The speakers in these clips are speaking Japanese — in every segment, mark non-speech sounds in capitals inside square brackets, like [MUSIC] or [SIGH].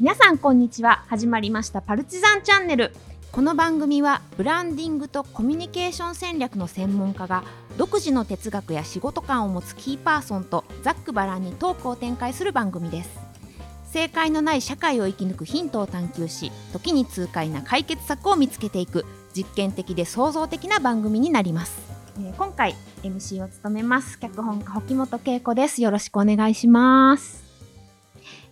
皆さんこんにちは。始まりましたパルチザンチャンネル。この番組はブランディングとコミュニケーション戦略の専門家が独自の哲学や仕事観を持つキーパーソンとざっくばらんにトークを展開する番組です。正解のない社会を生き抜くヒントを探求し時に痛快な解決策を見つけていく実験的で創造的な番組になります、えー、今回 MC を務めます。脚本家保本恵子です。よろしくお願いします、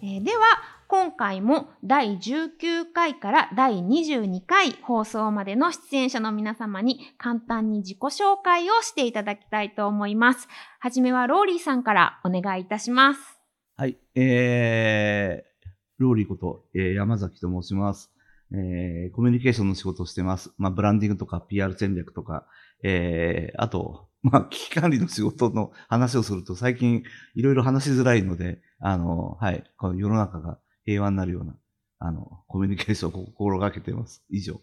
えー、では今回も第19回から第22回放送までの出演者の皆様に簡単に自己紹介をしていただきたいと思います。はじめはローリーさんからお願いいたします。はい、えー、ローリーこと、えー、山崎と申します。えー、コミュニケーションの仕事をしてます。まあ、ブランディングとか PR 戦略とか、えー、あと、まあ、危機管理の仕事の話をすると最近いろいろ話しづらいので、あの、はい、この世の中が平和になるような、あの、コミュニケーションを心がけています。以上。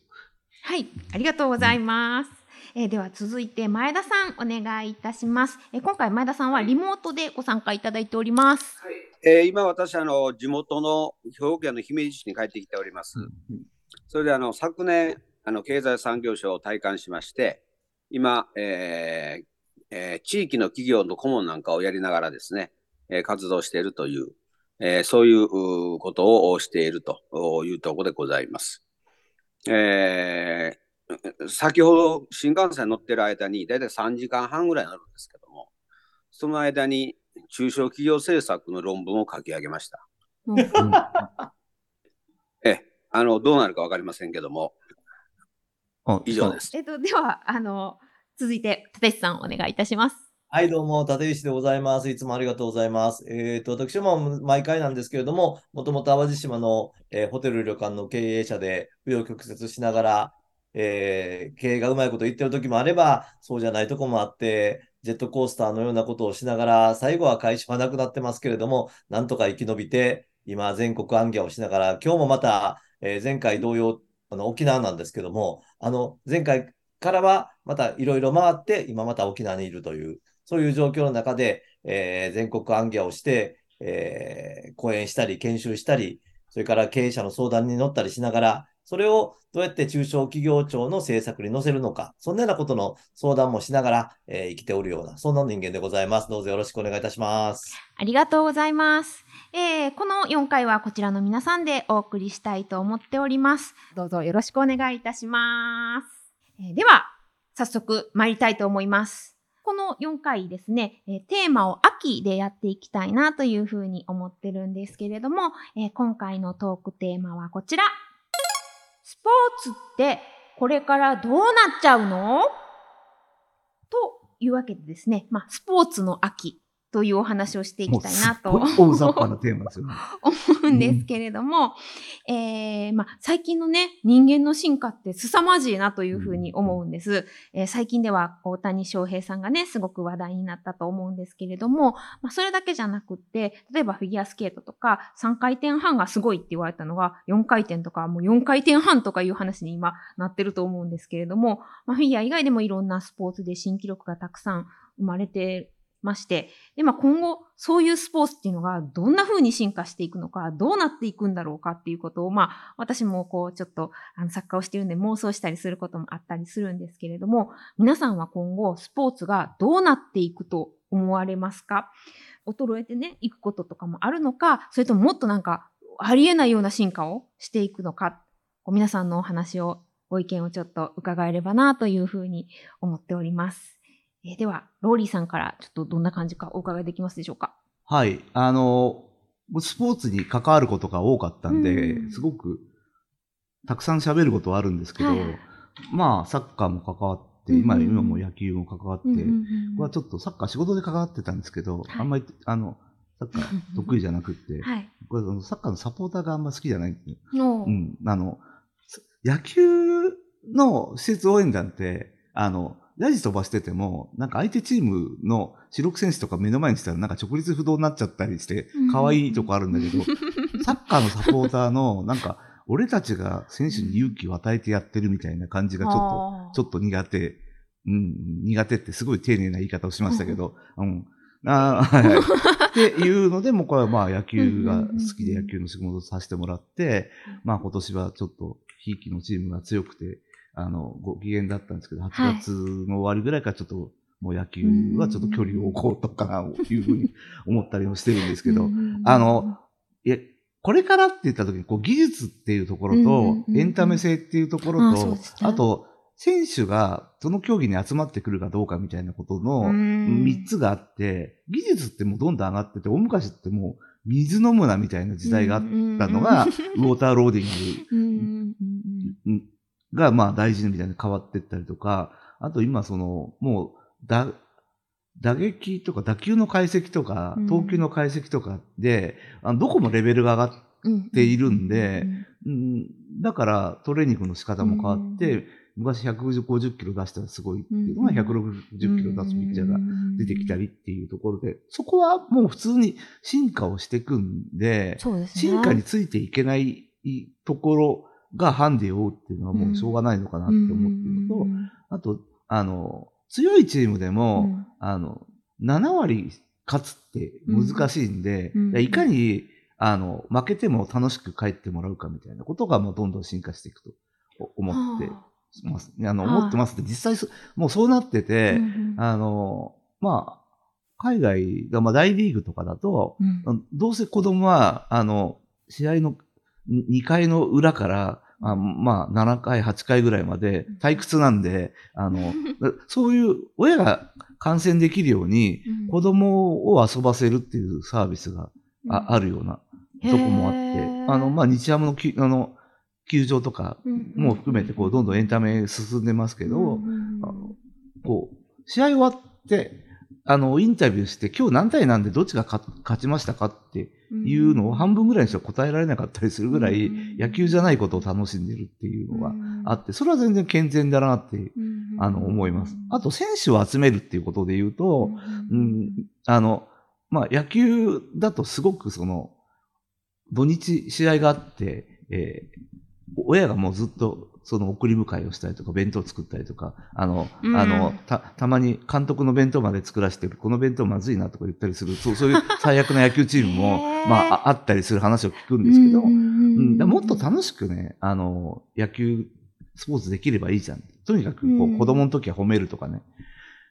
はい、ありがとうございます。うん、えー、では続いて前田さんお願いいたします。えー、今回前田さんはリモートでご参加いただいております。はい、えー、今私あの地元の兵庫県の姫路市に帰ってきております。うん、それであの昨年あの経済産業省を体感しまして、今、えーえー、地域の企業の顧問なんかをやりながらですね、えー、活動しているというえー、そういうことをしているというところでございます。えー、先ほど新幹線乗ってる間にだいたい3時間半ぐらい乗るんですけども、その間に中小企業政策の論文を書き上げました。うん、え、あの、どうなるかわかりませんけども、以上です。えっと、では、あの、続いて、立石さんお願いいたします。はい、どうも、立石でございます。いつもありがとうございます。えっ、ー、と、私も毎回なんですけれども、もともと淡路島の、えー、ホテル旅館の経営者で、紆余曲折しながら、えー、経営がうまいこと言ってる時もあれば、そうじゃないとこもあって、ジェットコースターのようなことをしながら、最後は会社はなくなってますけれども、なんとか生き延びて、今、全国暗記をしながら、今日もまた、え、前回同様、あの沖縄なんですけども、あの前回からはまたいろいろ回って、今また沖縄にいるという、そういう状況の中で、えー、全国暗記をして、えー、講演したり、研修したり、それから経営者の相談に乗ったりしながら、それをどうやって中小企業庁の政策に載せるのか、そんなようなことの相談もしながら、えー、生きておるような、そんな人間でございます。どうぞよろしくお願いいたします。ありがとうございます。えー、この4回はこちらの皆さんでお送りしたいと思っております。どうぞよろしくお願いいたします。えー、では、早速参りたいと思います。この4回ですね、えテーマを秋でやっていきたいなというふうに思ってるんですけれども、え今回のトークテーマはこちら。スポーツってこれからどうなっちゃうの？というわけでですね、まあ、スポーツの秋というお話をしていきたいなと。大雑把なテーマですよね。[LAUGHS] 思うんですけれども、うん、えー、まあ、最近のね、人間の進化って凄まじいなというふうに思うんです。うん、えー、最近では大谷翔平さんがね、すごく話題になったと思うんですけれども、まあ、それだけじゃなくって、例えばフィギュアスケートとか3回転半がすごいって言われたのが4回転とかもう4回転半とかいう話に今なってると思うんですけれども、まあ、フィギュア以外でもいろんなスポーツで新記録がたくさん生まれてまして、で、まあ、今後、そういうスポーツっていうのがどんな風に進化していくのか、どうなっていくんだろうかっていうことを、まあ、私もこう、ちょっと、あの、作家をしてるんで妄想したりすることもあったりするんですけれども、皆さんは今後、スポーツがどうなっていくと思われますか？衰えてね、いくこととかもあるのか、それとももっとなんか、ありえないような進化をしていくのか、皆さんのお話を、ご意見をちょっと伺えればなというふうに思っております。えー、では、ローリーさんからちょっとどんな感じかお伺いできますでしょうか？はい。あの、スポーツに関わることが多かったんで、うん、すごくたくさん喋ることはあるんですけど、はい、まあ、サッカーも関わって、うん、今、今も野球も関わって、うん、これはちょっとサッカー仕事で関わってたんですけど、はい、あんまり、あの、サッカー得意じゃなくて、[LAUGHS] はい、これサッカーのサポーターがあんま好きじゃないんで、うん、あの、野球の施設応援団って、あの、ヤジ飛ばしてても、なんか相手チームの主力選手とか目の前にしたらなんか直立不動になっちゃったりして、可愛いとこあるんだけど、サッカーのサポーターの、なんか、俺たちが選手に勇気を与えてやってるみたいな感じがちょっと、ちょっと苦手。うん、苦手ってすごい丁寧な言い方をしましたけど、うん。あはいはい。っていうので、もうこれはまあ野球が好きで野球の仕事をさせてもらって、まあ今年はちょっと、ひいきのチームが強くて、あの、ご機嫌だったんですけど、8はい。月の終わりぐらいからちょっと、もう野球はちょっと距離を置こうとかな、というふうに [LAUGHS] 思ったりもしてるんですけど、あの、いや、これからって言った時に、こう、技術っていうところとエンタメ性っていうところとあと、選手がその競技に集まってくるかどうかみたいなことの3つがあって、技術ってもうどんどん上がってて、大昔ってもう水飲むなみたいな時代があったのが、ウォーターローディングがまあ大事みたいな変わってったりとか、あと今その、もう、だ、打撃とか打球の解析とかうん、投球の解析とかで、あのどこもレベルが上がっうんているんでうん、だからトレーニングの仕方も変わって、昔150キロ出したらすごいっていうのがうん160キロ出すピッチャーが出てきたりっていうところで、そこはもう普通に進化をしていくんで、ですね。進化についていけないところがハンデを負うっていうのはもうしょうがないのかなって思ってるのと、うんあと、あの、強いチームでも、うん。あの、7割勝つって難しいんで、いかに、あの、負けても楽しく帰ってもらうかみたいなことがもうどんどん進化していくと思ってはます。あの、はあ。思ってますって実際そもうそうなってあて、あの、まあ、海外が、まあ大リーグとかだと、うん。どうせ子供は、あの、試合の2回の裏から、あまあ、7回、8回ぐらいまで退屈なんで、あの、[LAUGHS] そういう親が観戦できるように、子供を遊ばせるっていうサービスがああるようなとこもあって、あの、まあ、日ハムのきあの球場とかも含めて、こう、どんどんエンタメ進んでますけど、こう、試合終わって、あの、インタビューして、今日何対何でどっちが勝勝ちましたかっていうのを半分ぐらいにしては答えられなかったりするぐらい、野球じゃないことを楽しんでるっていうのがあって、それは全然健全だなって、あの、思います。あと、選手を集めるっていうことで言うと、うん、あの、まあ、野球だとすごくその、土日試合があって、えー親がもうずっとその送り迎えをしたりとか、弁当作ったりとか、あの、うんあの、た、たまに監督の弁当まで作らせてる、この弁当まずいなとか言ったりする、そうそういう最悪な野球チームも、[LAUGHS] まあ、ああったりする話を聞くんですけど、うんもっと楽しくね、あの、野球、スポーツできればいいじゃん。とにかくこう、うん子供の時は褒めるとかね。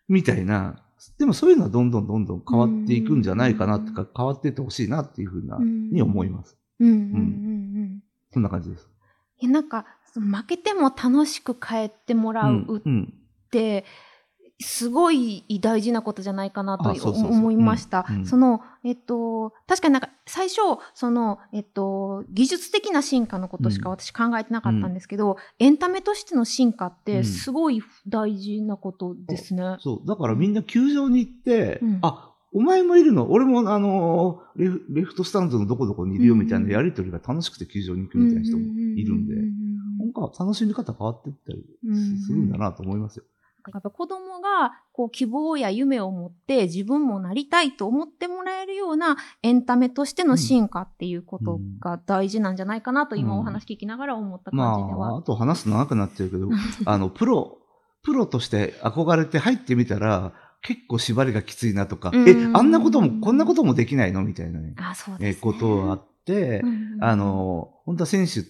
みたいな。でもそういうのはどんどんどんどん変わっていくんじゃないかなってか、変わっていってほしいなっていうふうな、に思います。うんうんうんうんそんな感じです。いやなんか負けても楽しく帰ってもらうっうん。て、すごい大事なことじゃないかなと思いました。うんうん。その、えっと、確かになんか最初、その、えっと、技術的な進化のことしか私考えてなかったんですけど、エンタメとしての進化ってすごい大事なことですね。そう。だからみんな球場に行って、うん。あ、お前もいるの？俺もあのレフ、レフトスタンドのどこどこにいるよみたいなやりとりが楽しくて球場に行くみたいな人もいるんで、か楽しみ方変わっていったりするんだなと思いますよ。やっぱ子供がこう希望や夢を持って自分もなりたいと思ってもらえるようなエンタメとしての進化っていうことが大事なんじゃないかなと今お話聞きながら思った感じでは。まあ、あと話すと長くなっちゃうけど、[LAUGHS] あの、プロ、プロとして憧れて入ってみたら、結構縛りがきついなとか、うんえ、あんなことも、こんなこともできないの？みたいなね、あ、そうえです、ね。ことがあって、うんあ、の、本当は選手、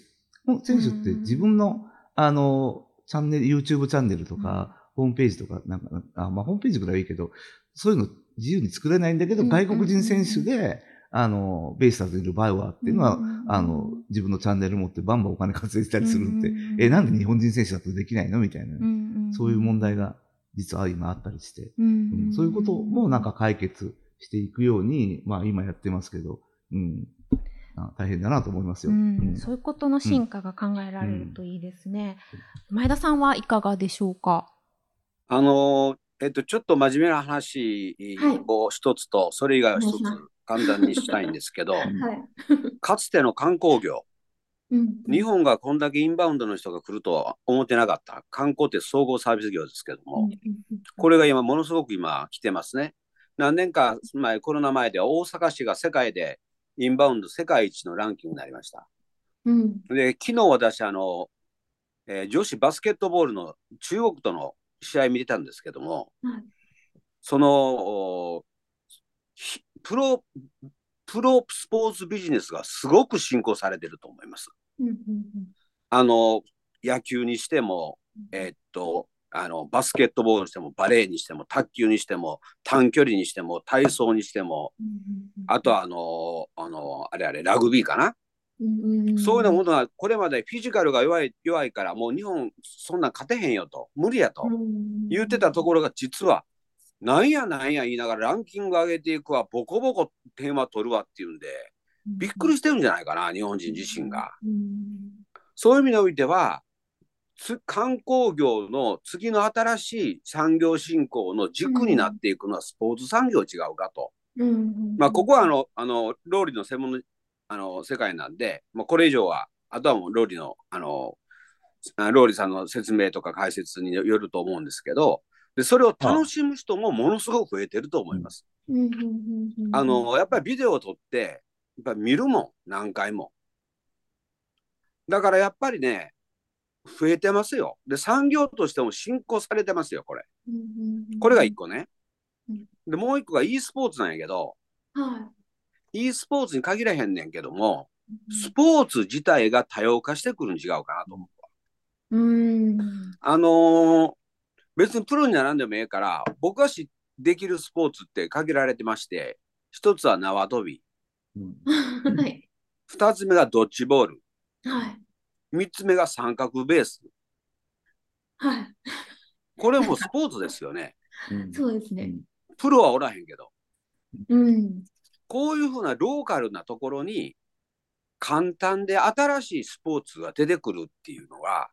選手って自分の、あの、チャンネル、YouTube チャンネルとか、ホームページとか、なんか、あまあ、ホームページぐらいはいいけど、そういうの自由に作れないんだけど、うん外国人選手で、あの、ベイスターズにいるバイオアっていうのは、うんあの、自分のチャンネル持ってバンバンお金稼いでたりするんで、うんえ、なんで日本人選手だとできないのみたいな、うんそういう問題が実は今あったりして、そういうこともなんか解決していくように、まあ今やってますけど、うん、あ大変だなと思いますよ。うんうんそういうことの進化が考えられるといいですね。前田さんはいかがでしょうか？あのえっと、ちょっと真面目な話はいを一つと、それ以外を一つ簡単にしたいんですけど、はい。かつての観光業、うん日本がこんだけインバウンドの人が来るとは思ってなかった。観光って総合サービス業ですけども、これが今ものすごく今来てますね。何年か前、コロナ前では大阪市が世界でインバウンド世界一のランキングになりました。うん。で、昨日私、あの、えー女子バスケットボールの中国との試合見てたんですけども、はい。その、プロ、プロスポーツビジネスがすごく進行されてると思います。うんうんあの、野球にしても、えーっと、あの、バスケットボールにしても、バレーにしても、卓球にしても、短距離にしても、体操にしても、うん。あとは、あの、あの、あれあれ、ラグビーかな？そういうようなものは、これまでフィジカルが弱い、弱いから、もう日本、そんなん勝てへんよと、無理やとうん言ってたところが、実は、なんやなんや言いながらランキング上げていくわ、ボコボコ点は取るわっていうんで、びっくりしてるんじゃないかな、日本人自身が。うんそういう意味においては、つ観光業の次の新しい産業振興の軸になっていくのはスポーツ産業違うかと。うんうんまあ、ここはあの、あの、ローリの専門の、あの、世界なんで、まあ、これ以上は、あとはもうローリの、あの、あローリさんの説明とか解説によると思うんですけど、で、それを楽しむ人もものすごく増えてると思います。うんうんうんうんあの、やっぱりビデオを撮って、やっぱり見るもん、何回も。だからやっぱりね、増えてますよ。で、産業としても進行されてますよ、これ。うんうんうんこれが一個ねうん。で、もう一個が e スポーツなんやけど、は e スポーツに限らへんねんけども、いスポーツ自体が多様化してくるん違うかなと思う。うん。あのー別にプロにならんでもええから、僕がしできるスポーツって限られてまして、一つは縄跳び、うん。はい。二つ目がドッジボール、はい。三つ目が三角ベース。はい。これもスポーツですよね。うん。そうですねプロはおらへんけど。うんこういうふうなローカルなところに簡単で新しいスポーツが出てくるっていうのは、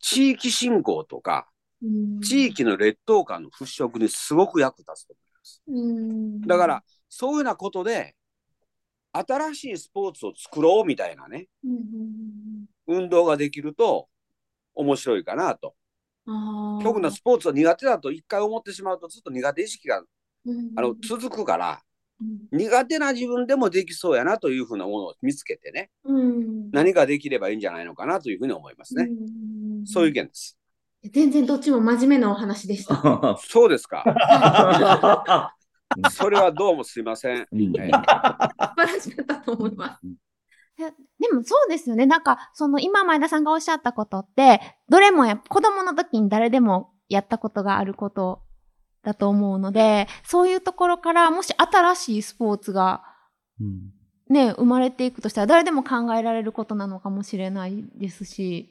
地域振興とか、うん地域の劣等感の払拭にすごく役立つと思います。うんだから、そういうようなことで、新しいスポーツを作ろうみたいなね、うんうん運動ができると面白いかなと。うんあー極なスポーツは苦手だと一回思ってしまうとずっと苦手意識がうんあの続くから、うん苦手な自分でもできそうやなというふうなものを見つけてね、うん何ができればいいんじゃないのかなというふうに思いますね。うんそういう意見です。全然どっちも真面目なお話でした。[LAUGHS] そうですか。[LAUGHS] それはどうもすいません。素晴らしかったと思います。いやでもそうですよね。なんか、その今前田さんがおっしゃったことって、どれもや子供の時に誰でもやったことがあることだと思うので、そういうところからもし新しいスポーツがうん。ね、生まれていくとしたら誰でも考えられることなのかもしれないですし、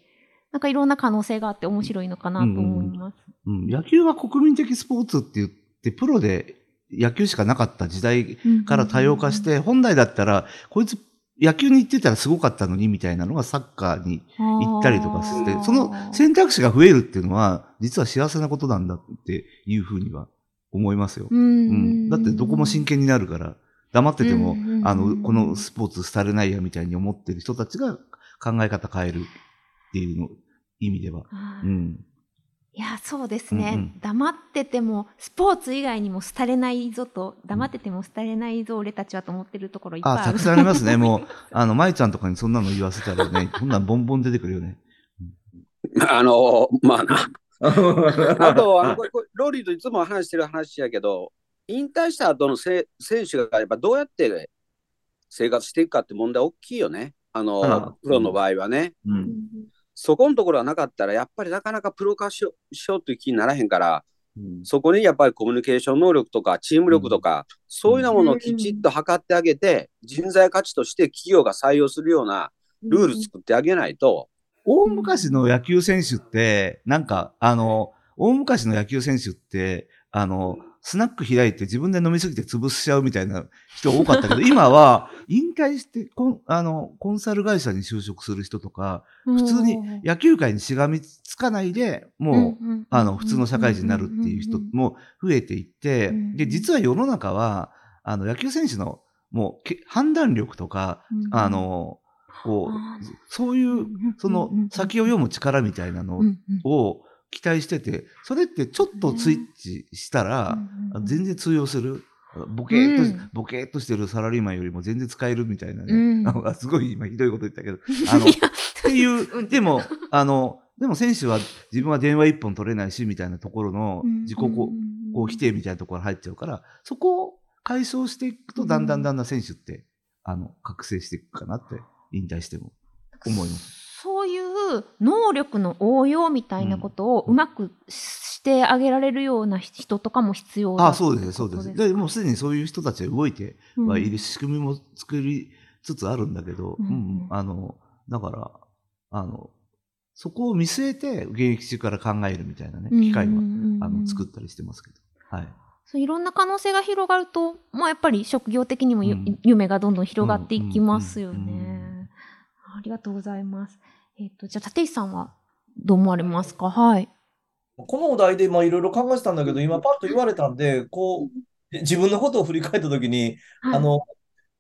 なんかいろんな可能性があって面白いのかなと思います。うん、野球は国民的スポーツって言って、プロで野球しかなかった時代から多様化して、本来だったら、こいつ野球に行ってたらすごかったのにみたいなのがサッカーに行ったりとかしてその選択肢が増えるっていうのは、実は幸せなことなんだっていうふうには思いますよ。ううんんだってどこも真剣になるから、黙っててもあの、このスポーツ廃れないやみたいに思ってる人たちが考え方変えるっていうの意味では。はいうん。いや、そうですね、うんうん黙ってても、スポーツ以外にも廃れないぞと、黙ってても廃れないぞ、俺たちはと思ってるところいっぱいあ。たくさんありますね。もう、[LAUGHS] あの、舞ちゃんとかにそんなの言わせたらね、こんなんボンボン出てくるよね。あの、まあな。[LAUGHS] あと、あのこれこれローリーといつも話してる話やけど、引退した後のせ選手がやっぱどうやって生活していくかって問題大きいよね。あの、ああプロの場合はね。ううんんそこのところはなかったら、やっぱりなかなかプロ化しようという気にならへんから、うん。そこにやっぱりコミュニケーション能力とかチーム力とか、そういうようなものをきちっと測ってあげて、人材価値として企業が採用するようなルール作ってあげないと、大昔の野球選手って、なんか、あの、大昔の野球選手って、あの、スナック開いて自分で飲みすぎて潰しちゃうみたいな人多かったけど、[LAUGHS] 今は引退してコン、あの、コンサル会社に就職する人とか、普通に野球界にしがみつかないで、もう、うんあの、普通の社会人になるっていう人も増えていってうん、で、実は世の中は、あの、野球選手の、もうけ、判断力とか、うんあの、こう、そういう、その先を読む力みたいなのうんうん。を期待してて、それってちょっとスイッチしたら、うん全然通用する。ボケーっと、うん。ボケーっとしてるサラリーマンよりも全然使えるみたいなね。うん。[LAUGHS] すごい今ひどいこと言ったけど、[LAUGHS] あの、っていう、[LAUGHS] でも、あの、でも選手は自分は電話一本取れないし、みたいなところの自己否定みたいなところ入っちゃうから、そこを解消していくと、だんだんだんだん選手って、あの、覚醒していくかなって、引退しても思います。能力の応用みたいなことをうまくしてあげられるような人とかも必要だあそうです、そうです。で、もうすでにそういう人たちは動いてはいる仕組みも作りつつあるんだけど、うんうんあの、だから、あの、そこを見据えて現役中から考えるみたいなね、機会は、あの、作ったりしてますけど。はい。そういろんな可能性が広がると、まあ、やっぱり職業的にもゆ、うん夢がどんどん広がっていきますようんうんうんね。ありがとうございます。えっ、と、じゃあ、立石さんはどう思われますか？はい。このお題でまあいろいろ考えてたんだけど、今パッと言われたんで、こう、自分のことを振り返ったときに、はいあの、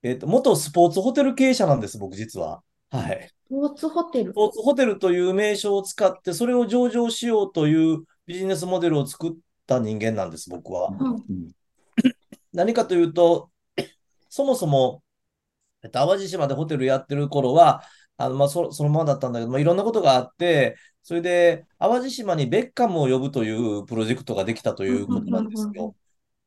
えっと、元スポーツホテル経営者なんです、僕実は。はい。スポーツホテル？ス。ポーツホテルという名称を使って、それを上場しようというビジネスモデルを作った人間なんです、僕は。何かというと、そもそも、えっと、淡路島でホテルやってる頃は、あの、まあ、そ、そのままだったんだけど、まあ、いろんなことがあって、それで、淡路島にベッカムを呼ぶというプロジェクトができたということなんですよ。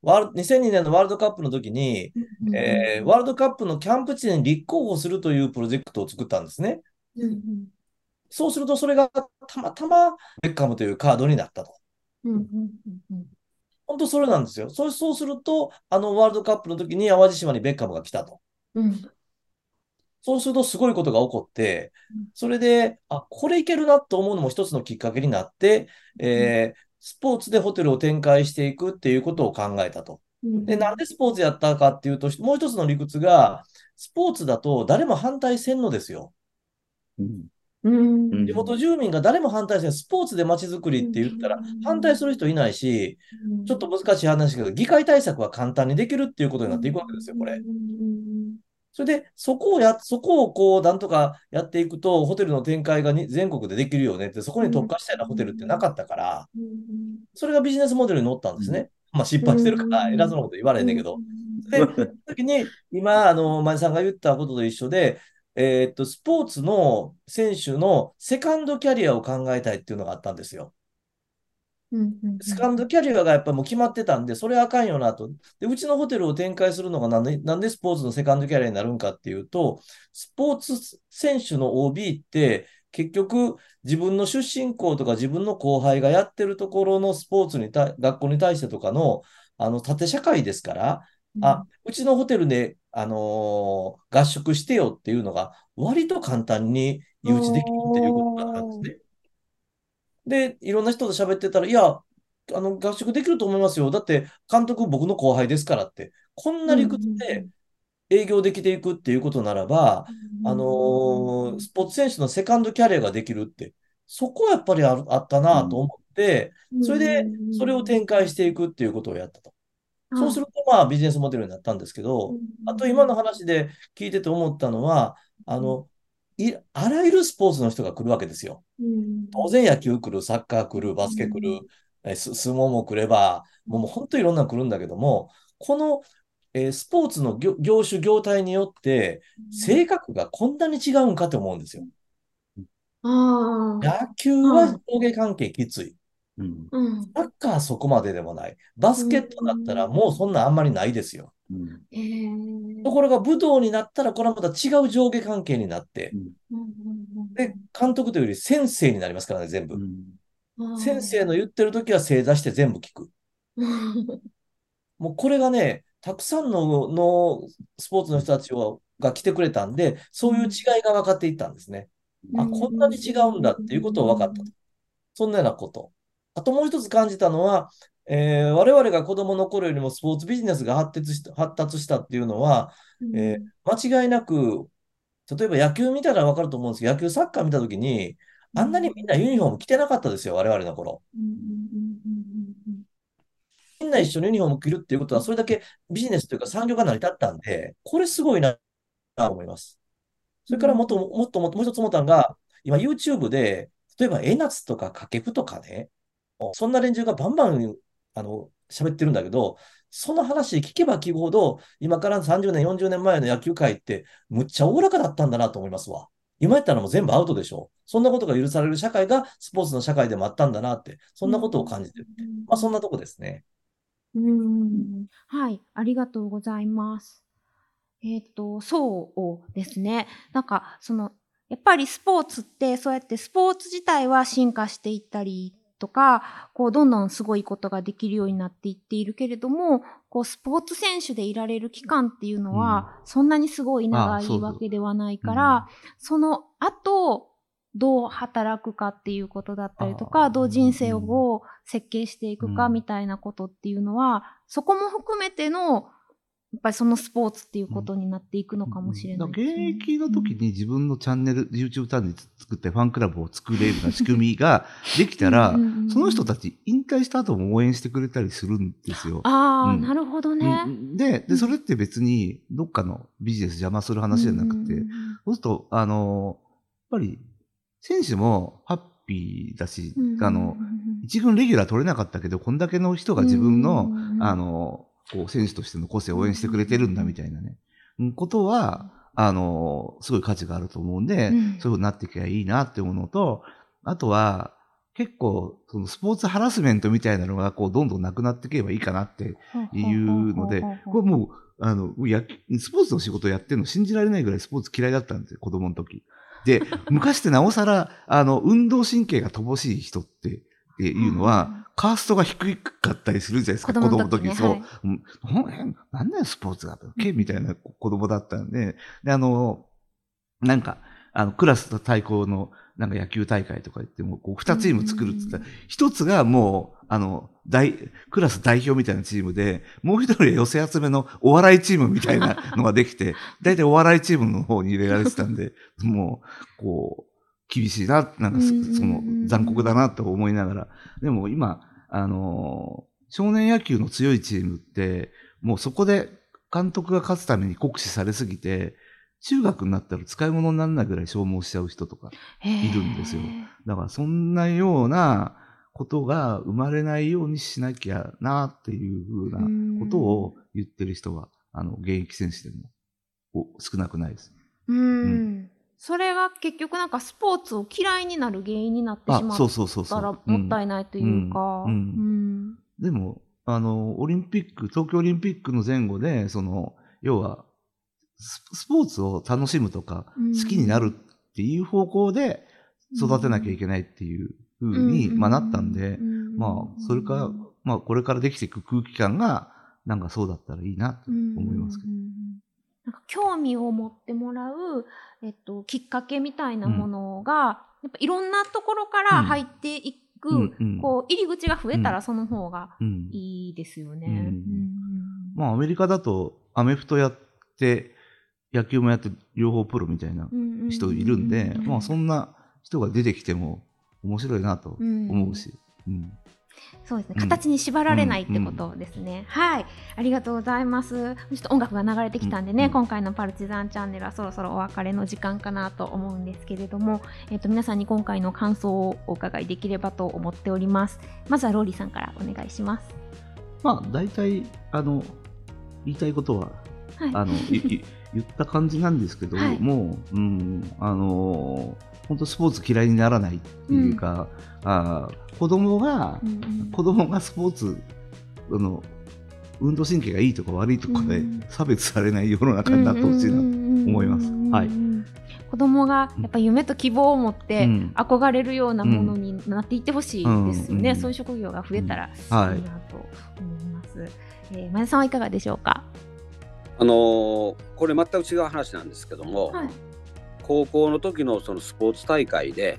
ワール2002年のワールドカップの時に、えーワールドカップのキャンプ地に立候補するというプロジェクトを作ったんですね。そうすると、それがたまたまベッカムというカードになったと。本当それなんですよ。そうそうすると、あのワールドカップの時に淡路島にベッカムが来たと。うんそうするとすごいことが起こってうん、それで、あ、これいけるなと思うのも一つのきっかけになって、えースポーツでホテルを展開していくっていうことを考えたと。うん。で、なんでスポーツやったかっていうと、もう一つの理屈が、スポーツだと誰も反対せんのですよ。うん。地元住民が誰も反対せん、スポーツで街づくりって言ったらうん、反対する人いないし、ちょっと難しい話ですけど、議会対策は簡単にできるっていうことになっていくわけですよ、これ。それで、そこをや、そこをこう、なんとかやっていくと、ホテルの展開がに全国でできるよねって、そこに特化したようなホテルってなかったから、それがビジネスモデルに乗ったんですね。まあ失敗してるから、うん偉そうなこと言われへんねんけど。で、その時に、今、あの、前さんが言ったことと一緒で、えーっと、スポーツの選手のセカンドキャリアを考えたいっていうのがあったんですよ。セカンドキャリアがやっぱもう決まってたんで、それはあかんよなと。で、うちのホテルを展開するのがなんで、なんでスポーツのセカンドキャリアになるんかっていうと、スポーツ選手の OB って、結局、自分の出身校とか自分の後輩がやってるところのスポーツにた、学校に対してとかの、あの、縦社会ですから、あ、うちのホテルで、あのー合宿してよっていうのが、割と簡単に誘致できるっていうことだったんですね。で、いろんな人と喋ってたら、いや、あの、合宿できると思いますよ。だって、監督僕の後輩ですからって、こんな理屈で営業できていくっていうことならば、あのースポーツ選手のセカンドキャリアができるって、そこはやっぱりあるあったなと思って、それで、それを展開していくっていうことをやったと。そうすると、まあ、ビジネスモデルになったんですけど、あと今の話で聞いてて思ったのは、あの、い、あらゆるスポーツの人が来るわけですよ。当然野球来る、サッカー来る、バスケ来る、相撲も来れば、もうもう本当にいろんなの来るんだけども、この、えースポーツの業業種、業態によって、性格がこんなに違うんかって思うんですよ。ああ。野球は上下関係きつい。うんうん。サッカーはそこまででもない。バスケットだったらもうそんなあんまりないですよ。うんえーところが武道になったらこれはまた違う上下関係になって、で、監督というより先生になりますからね、全部。うん先生の言ってる時は正座して全部聞く。[LAUGHS] もうこれがね、たくさんの、のスポーツの人たちをが来てくれたんで、そういう違いが分かっていったんですね。あ、こんなに違うんだっていうことを分かったと。そんなようなこと。あともう一つ感じたのは、えー我々が子供の頃よりもスポーツビジネスが発達した発達したっていうのは、えー間違いなく、例えば野球見たら分かると思うんですけど、野球、サッカー見たときに、あんなにみんなユニフォーム着てなかったですよ、我々の頃。みんな一緒にユニフォーム着るっていうことは、それだけビジネスというか産業が成り立ったんで、これすごいなと思います。それからもっともっともっともう一つ思ったのが、今 YouTube で、例えば江夏とか掛布とかね、そんな連中がバンバンあの喋ってるんだけど、その話聞けば聞くほど、今から30年、40年前の野球界って、むっちゃおおらかだったんだなと思いますわ。今やったらもう全部アウトでしょ。そんなことが許される社会がスポーツの社会でもあったんだなって、そんなことを感じてる。まあそんなとこですね。うんはい、ありがとうございます。えっ、と、そうですね。なんか、その、やっぱりスポーツって、そうやってスポーツ自体は進化していったりとか、こう、どんどんすごいことができるようになっていっているけれども、こう、スポーツ選手でいられる期間っていうのは、そんなにすごい長いわけではないから、その後、どう働くかっていうことだったりとあか、ー。どう人生を設計していくかうんみたいなことっていうのは、そこも含めての、やっぱりそのスポーツっていうことになっていくのかもしれないね、現役の時に自分のチャンネル、YouTube チャンネル作ってファンクラブを作れるような仕組みができたらうんうんうん。うん、その人たち引退した後も応援してくれたりするんですよ。ああ、うん。なるほどね。うんでで、それって別にどっかのビジネス邪魔する話じゃなくて、うんうんそうすると、あの、やっぱり選手もハッピーだし、うんうんあの、一軍レギュラー取れなかったけど、こんだけの人が自分の、あ、の、こう、選手としての個性を応援してくれてるんだみたいなね、うんことは、あの、すごい価値があると思うんで、うん。そういうふうになっていけばいいなって思うのと、あとは、結構、そのスポーツハラスメントみたいなのが、こう、どんどんなくなっていけばいいかなっていうので、これもう、あの、や、スポーツの仕事やってるの信じられないぐらいスポーツ嫌いだったんですよ、子供の時。で、昔ってなおさら、あの、運動神経が乏しい人って、っていうのは、カーストが低かったりするじゃないですか、子供の時ねそう。はい。なんだよ、スポーツが。けみたいな子供だったんで、で、あの、なんか、あの、クラスと対抗の、なんか野球大会とか言っても、こう、二チーム作るって言ったら、一つがもう、あの、大、クラス代表みたいなチームで、もう一人は寄せ集めのお笑いチームみたいなのができて、[LAUGHS] 大体お笑いチームの方に入れられてたんで、もう、こう、厳しいな、なんかその残酷だなと思いながら、でも今、あの少年野球の強いチームって、もうそこで監督が勝つために酷使されすぎて、中学になったら使い物にならないぐらい消耗しちゃう人とか、いるんですよ。だからそんなようなことが生まれないようにしなきゃなっていうふうなことを言ってる人は、あの、現役選手でもお少なくないです。うん、うそれが結局なんかスポーツを嫌いになる原因になってしまあ、そうっそうそうそう。たらもったいないというか。でも、あの、オリンピック、東京オリンピックの前後で、その、要は、ススポーツを楽しむとか、うん好きになるっていう方向で育てなきゃいけないっていうふうに、まあなったんで、まあ、それから、まあ、これからできていく空気感が、なんかそうだったらいいなと思いますけど。うんうんうんなんか興味を持ってもらう、えっと、きっかけみたいなものが、やっぱいろんなところから入っていく、うんうん。こう入り口が増えたうらその方がうん。いいですよね。うん。うん。まあ、アメリカだと、アメフトやって、野球もやって、両方プロみたいなうんうん人いるんで、うまあ、そんな人が出てきても面白いなと思うし。うんそうですね。うん形に縛られないってことですね。はい。ありがとうございます。ちょっと音楽が流れてきたんでね、うん今回のパルチザンチャンネルはそろそろお別れの時間かなと思うんですけれども、えっ、と、皆さんに今回の感想をお伺いできればと思っております。まずはローリーさんからお願いします。まあ、大体、あの、言いたいことは、はい。あの、言った感じなんですけど、[LAUGHS] はいもう、うん、あの、本当スポーツ嫌いにならないっていうか、あー子供が、うんうん。子供がスポーツ、あの、運動神経がいいとか悪いとかでうん。差別されない世の中になってほしいなと。思います。はい。子供がやっぱ夢と希望を持ってうん。憧れるようなものになっていってほしいですよね、うんそういう職業が増えたらい。いはいなと思います、えー前田さんはいかがでしょうか？あのーこれ全く違う話なんですけども、はい高校の時のそのスポーツ大会で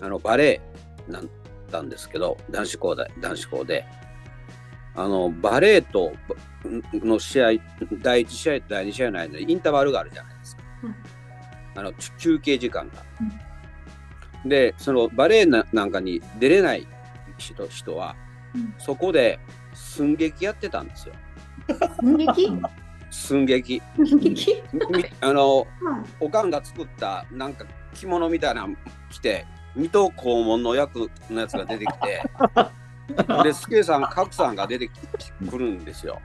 あのバレーなんだんですけど男子校で男子校で。あのバレーとばの試合第1試合と第2試合の間にインターバルがあるじゃないですか、うん。あのち休憩時間が。でそのバレーななんかに出れない人人は、うん。そこで寸劇やってたんですよ。寸劇？寸劇。寸劇？みあのおかんが作ったなんか着物みたいなの着て水戸黄門の役のやつが出てきて [LAUGHS] で助さん角さんが出てくるんですよ。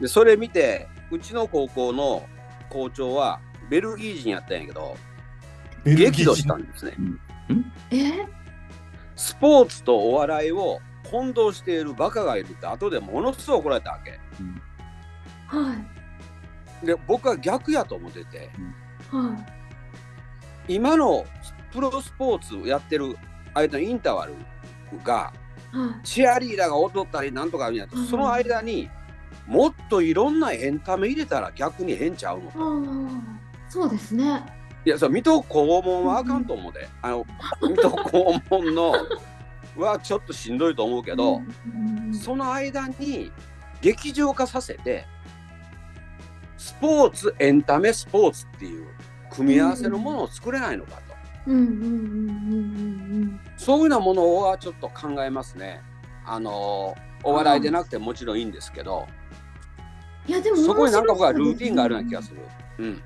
でそれ見てうちの高校の校長はベルギー人やったんやけど激怒したんですね。え？スポーツとお笑いを混同しているバカがいるって後でものすごい怒られたわけ。はい。で僕は逆やと思ってて。は今のプロスポーツやってる間のインターバルがい。はい。チアリーダーが踊ったりなんとかみたいなうん。その間にもっといろんなエンタメ入れたら逆に変ちゃうのああ、そうですね。いやそれ水戸黄門はあかんと思うで、あの [LAUGHS] 水戸黄門のはちょっとしんどいと思うけど、うん。その間に劇場化させてスポーツエンタメスポーツっていう組み合わせのものを作れないのかと、うんうんうんうんうんそういうようなものはちょっと考えますね。あのお笑いでなくてもちろんいいんですけど、いやでもそこになんか僕はルーティンがあるような気がする。うん、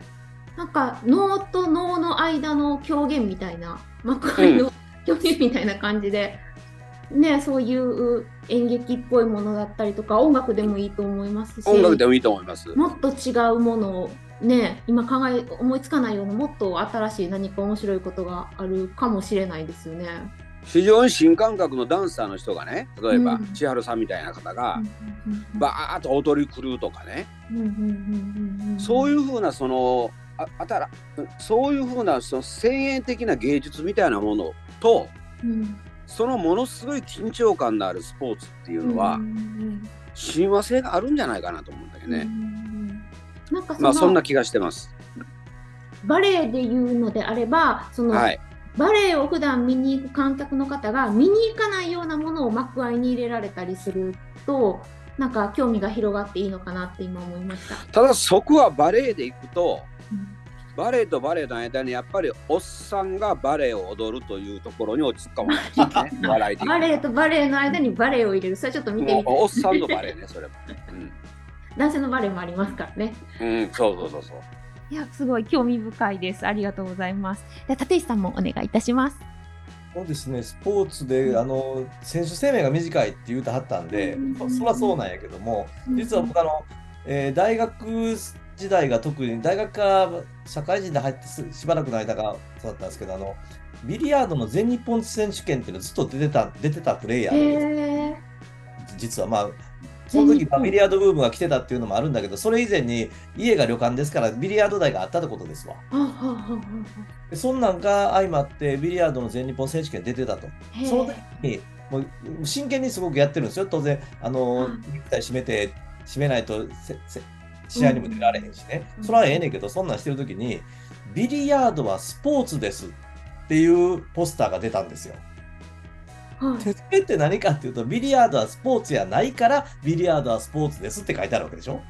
なんか脳と脳の間の狂言みたいな幕張の狂言みたいな感じで、ねそういう演劇っぽいものだったりとか音楽でもいいと思いますし。音楽でもいいと思います。もっと違うものをね今考え思いつかないようなもっと新しい何か面白いことがあるかもしれないですよね。非常に新感覚のダンサーの人がね例えば、うん。千春さんみたいな方が、うんバーッと踊り狂うとかね、うんそういうふうなそのああたらそういうふうなその先鋭的な芸術みたいなものとうんそのものすごい緊張感のあるスポーツっていうのは、親和性があるんじゃないかなと思うんだけどね、んなんかそまあそんのな気がしてます。バレエで言うのであればその、はい、バレエを普段見に行く観客の方が見に行かないようなものを幕間に入れられたりするとなんか興味が広がっていいのかなって今思いました。ただそこはバレエで行くとうんバレエとバレエの間にやっぱりおっさんがバレエを踊るというところに落ち着くかもしれないですね [LAUGHS] バレエとバレエの間にバレエを入れるそれちょっと見てみてもうおっさんのバレエねそれも。うん男性のバレエもありますからね。うん、そうそうそうそう。いやすごい興味深いです。ありがとうございます。で立石さんもお願いいたします。そうですね、スポーツで、あの選手生命が短いって言うてはったんで、うんそそりゃそうなんやけども、実は僕あの、えー大学時代が特に、大学から社会人で入ってすしばらくの間がそうだったんですけど、あのビリヤードの全日本選手権っていうのずっと出てた出てたプレイヤーでえ実はまあその時ビリヤードブームが来てたっていうのもあるんだけどそれ以前に家が旅館ですからビリヤード台があったってことですわ。そんなんが相まってビリヤードの全日本選手権出てたと。その時にもう真剣にすごくやってるんですよ。当然あのうんネクタイ締めて締めないとせせ試合にも出られへんしね、うん。それはええねんけどそんなんしてる時にビリヤードはスポーツですっていうポスターが出たんですよ。はい。でそれって何かっていうと、ビリヤードはスポーツやないから、ビリヤードはスポーツですって書いてあるわけでしょ。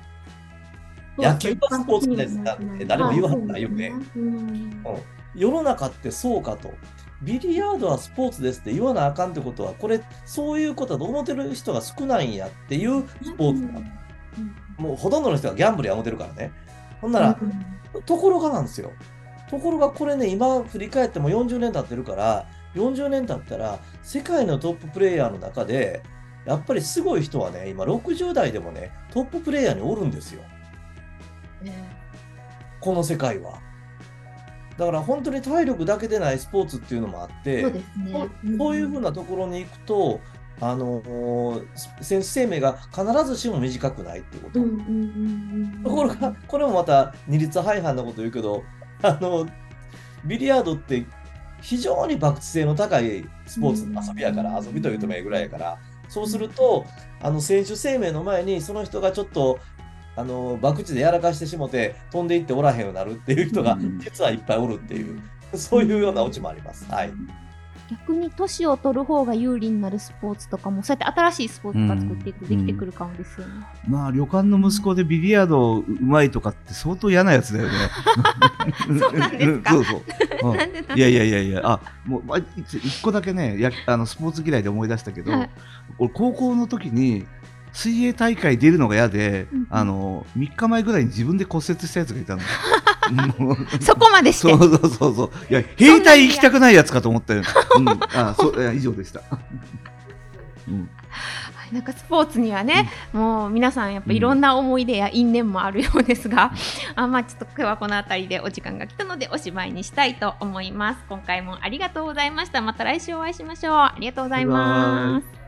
野球はスポーツですって誰も言わはんないよね。うん。世の中ってそうかと。ビリヤードはスポーツですって言わなあかんってことは、これ、そういうことだと思ってる人が少ないんやっていうスポーツなの。もうほとんどの人がギャンブルや思ってるからね。ほんなら、ところがなんですよ。ところがこれね、今振り返っても40年経ってるから、40年経ったら、世界のトッププレイヤーの中で、やっぱりすごい人はね、今60代でもね、トッププレイヤーにおるんですよ。この世界は。だから本当に体力だけでないスポーツっていうのもあって、そうねそうそういうふうなところに行くと、あのー選手生命が必ずしも短くないっていうこと。うんうんうんうんところが、これもまた二律背反なこと言うけど、あの、ビリヤードって非常に博打性の高いスポーツの遊びやから、うん遊びというともええぐらいやから、そうすると、あの、選手生命の前にその人がちょっと、あの、博打でやらかしてしもて、飛んでいっておらへんようになるっていう人がうん実はいっぱいおるっていう、そういうようなオチもあります。はい。逆に年を取る方が有利になるスポーツとかもそうやって新しいスポーツが作っていく、うんできてくるかもですよね。まあ、旅館の息子でビリヤードうまいとかって相当嫌なやつだよね。[LAUGHS] そうなんですか？そうそ [LAUGHS] う。いやいやいやいや、あ、もう、一個だけね、やあのスポーツ嫌いで思い出したけど、はい俺、高校の時に、水泳大会出るのが嫌で、うんあの、3日前ぐらいに自分で骨折したやつがいたの。[LAUGHS] [LAUGHS] そこまでしてそうそうそうそう。いや、兵隊行きたくないやつかと思ったよ。うん、あ、そう、以上でした。[LAUGHS] うん、はいなんかスポーツにはね、もう皆さんやっぱいろんな思い出や因縁もあるようですが、あまあちょっと今日はこの辺りでお時間が来たのでおしまいにしたいと思います。今回もありがとうございました。また来週お会いしましょう。ありがとうございます。